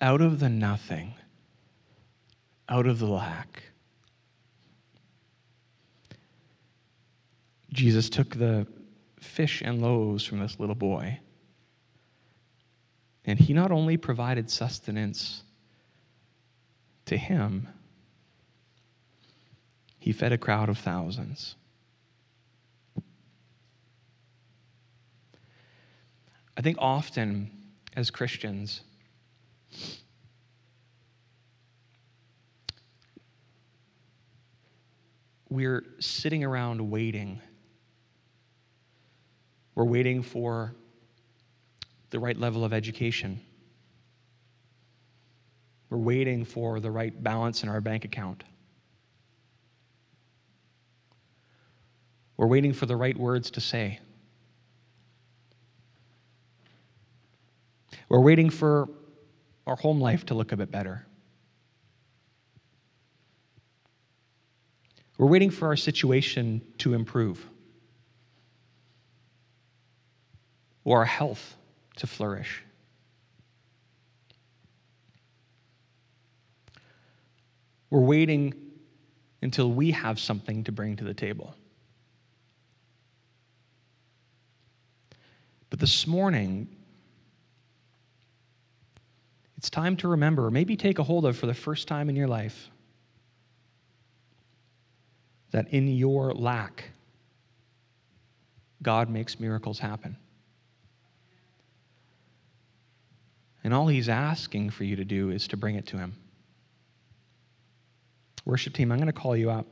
out of the nothing, out of the lack. Jesus took the fish and loaves from this little boy, and he not only provided sustenance to him, he fed a crowd of thousands. I think often as Christians, we're sitting around waiting. We're waiting for the right level of education. We're waiting for the right balance in our bank account. We're waiting for the right words to say. We're waiting for our home life to look a bit better. We're waiting for our situation to improve or our health to flourish. We're waiting until we have something to bring to the table. But this morning, it's time to remember, or maybe take a hold of for the first time in your life, that in your lack, God makes miracles happen. And all He's asking for you to do is to bring it to Him. Worship team, I'm going to call you up.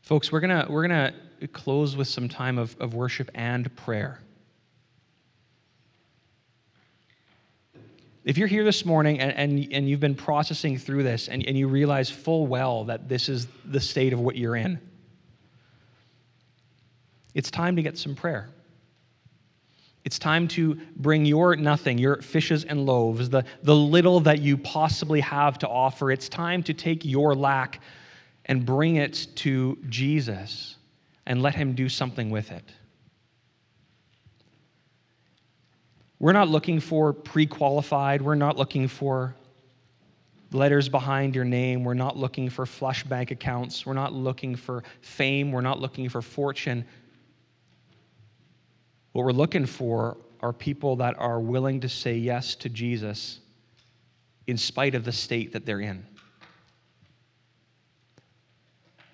Folks, we're going to we're going to close with some time of, of worship and prayer. If you're here this morning and, and, and you've been processing through this and, and you realize full well that this is the state of what you're in, it's time to get some prayer. It's time to bring your nothing, your fishes and loaves, the, the little that you possibly have to offer. It's time to take your lack and bring it to Jesus and let Him do something with it. We're not looking for pre qualified. We're not looking for letters behind your name. We're not looking for flush bank accounts. We're not looking for fame. We're not looking for fortune. What we're looking for are people that are willing to say yes to Jesus in spite of the state that they're in.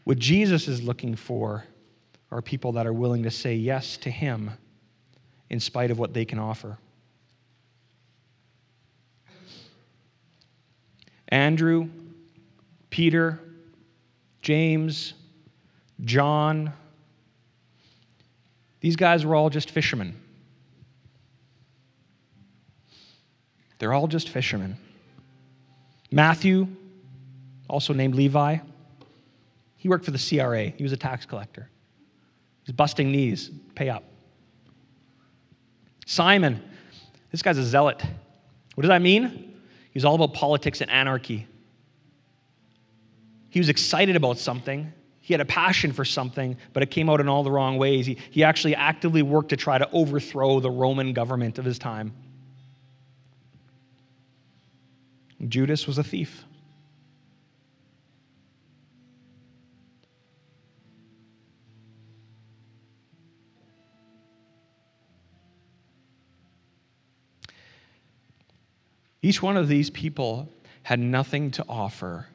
What Jesus is looking for are people that are willing to say yes to Him in spite of what they can offer. Andrew, Peter, James, John, these guys were all just fishermen. They're all just fishermen. Matthew, also named Levi, he worked for the CRA. He was a tax collector. He's busting knees, pay up. Simon, this guy's a zealot. What does that mean? He was all about politics and anarchy. He was excited about something. He had a passion for something, but it came out in all the wrong ways. He, he actually actively worked to try to overthrow the Roman government of his time. Judas was a thief. Each one of these people had nothing to offer.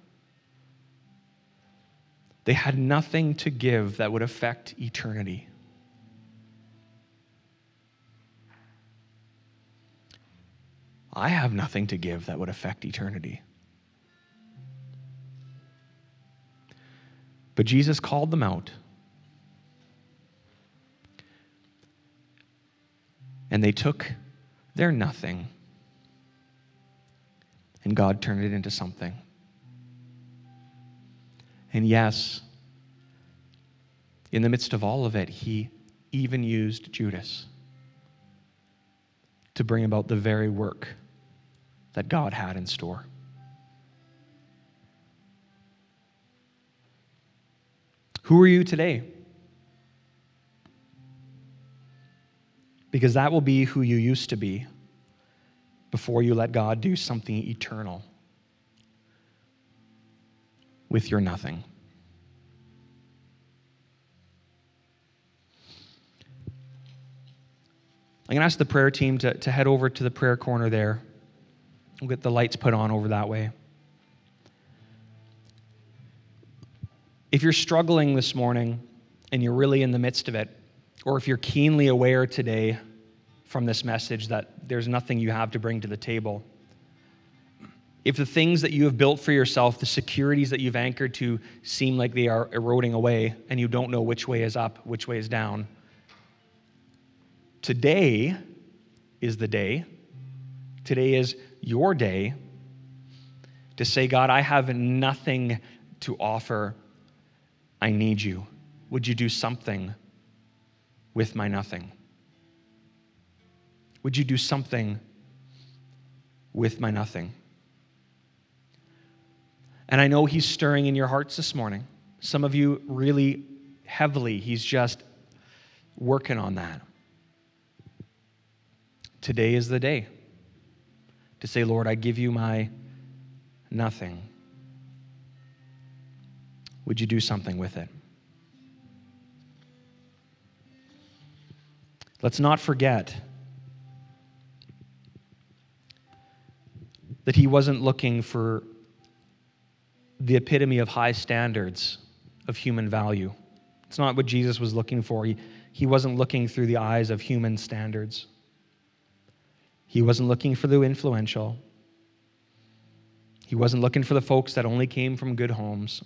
They had nothing to give that would affect eternity. I have nothing to give that would affect eternity. But Jesus called them out. And they took their nothing and God turned it into something. And yes, in the midst of all of it, he even used Judas to bring about the very work that God had in store. Who are you today? Because that will be who you used to be before you let God do something eternal with your nothing. I'm going to ask the prayer team to, to head over to the prayer corner there. We'll get the lights put on over that way. If you're struggling this morning and you're really in the midst of it, or if you're keenly aware today from this message that there's nothing you have to bring to the table, if the things that you have built for yourself, the securities that you've anchored to, seem like they are eroding away and you don't know which way is up, which way is down, today is the day. Today is your day to say, God, I have nothing to offer. I need you. Would you do something with my nothing? Would you do something with my nothing? And I know He's stirring in your hearts this morning. Some of you really heavily, He's just working on that. Today is the day to say, Lord, I give you my nothing. Would you do something with it? Let's not forget that he wasn't looking for the epitome of high standards of human value. It's not what Jesus was looking for. He, he wasn't looking through the eyes of human standards. He wasn't looking for the influential. He wasn't looking for the folks that only came from good homes.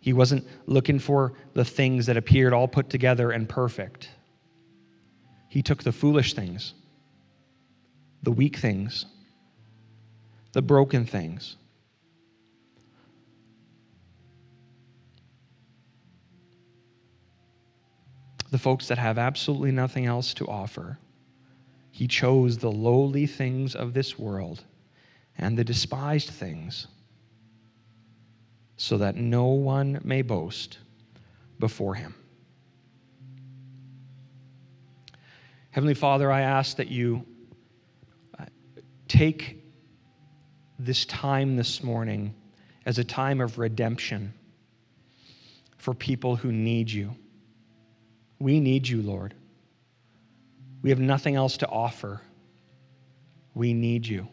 He wasn't looking for the things that appeared all put together and perfect. He took the foolish things, the weak things, the broken things. The folks that have absolutely nothing else to offer. He chose the lowly things of this world and the despised things so that no one may boast before him. Heavenly Father, I ask that you take this time this morning as a time of redemption for people who need you. We need you, Lord. We have nothing else to offer. We need you.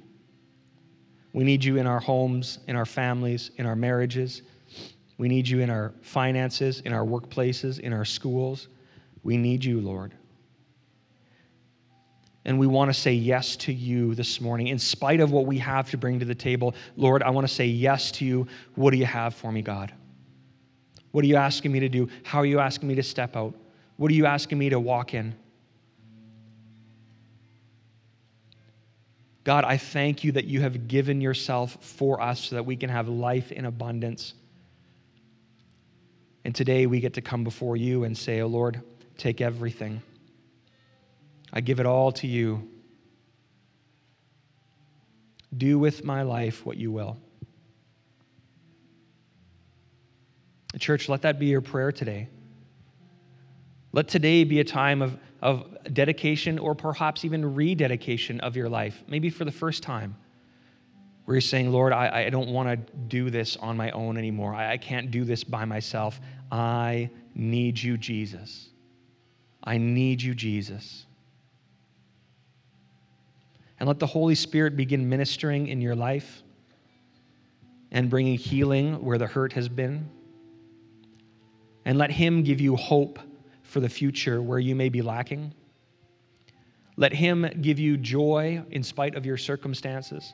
We need you in our homes, in our families, in our marriages. We need you in our finances, in our workplaces, in our schools. We need you, Lord. And we want to say yes to you this morning. In spite of what we have to bring to the table, Lord, I want to say yes to you. What do you have for me, God? What are you asking me to do? How are you asking me to step out? What are you asking me to walk in? God, I thank you that you have given yourself for us so that we can have life in abundance. And today we get to come before you and say, Oh Lord, take everything. I give it all to you. Do with my life what you will. Church, let that be your prayer today. Let today be a time of, of dedication or perhaps even rededication of your life, maybe for the first time, where you're saying, Lord, I, I don't want to do this on my own anymore. I, I can't do this by myself. I need you, Jesus. I need you, Jesus. And let the Holy Spirit begin ministering in your life and bringing healing where the hurt has been. And let Him give you hope for the future where you may be lacking. Let Him give you joy in spite of your circumstances.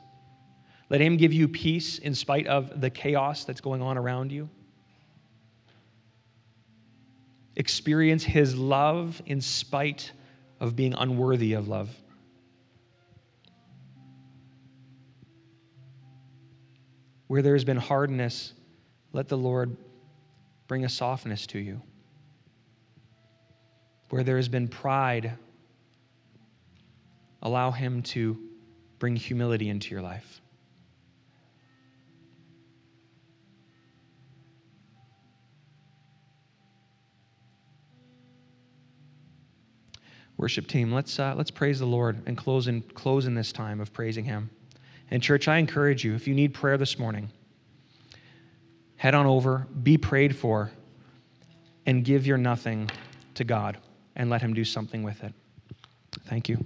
Let Him give you peace in spite of the chaos that's going on around you. Experience His love in spite of being unworthy of love. Where there has been hardness, let the Lord bring a softness to you where there has been pride, allow Him to bring humility into your life. Worship team, let's, uh, let's praise the Lord and close in, close in this time of praising Him. And, church, I encourage you, if you need prayer this morning, head on over, be prayed for, and give your nothing to God and let Him do something with it. Thank you.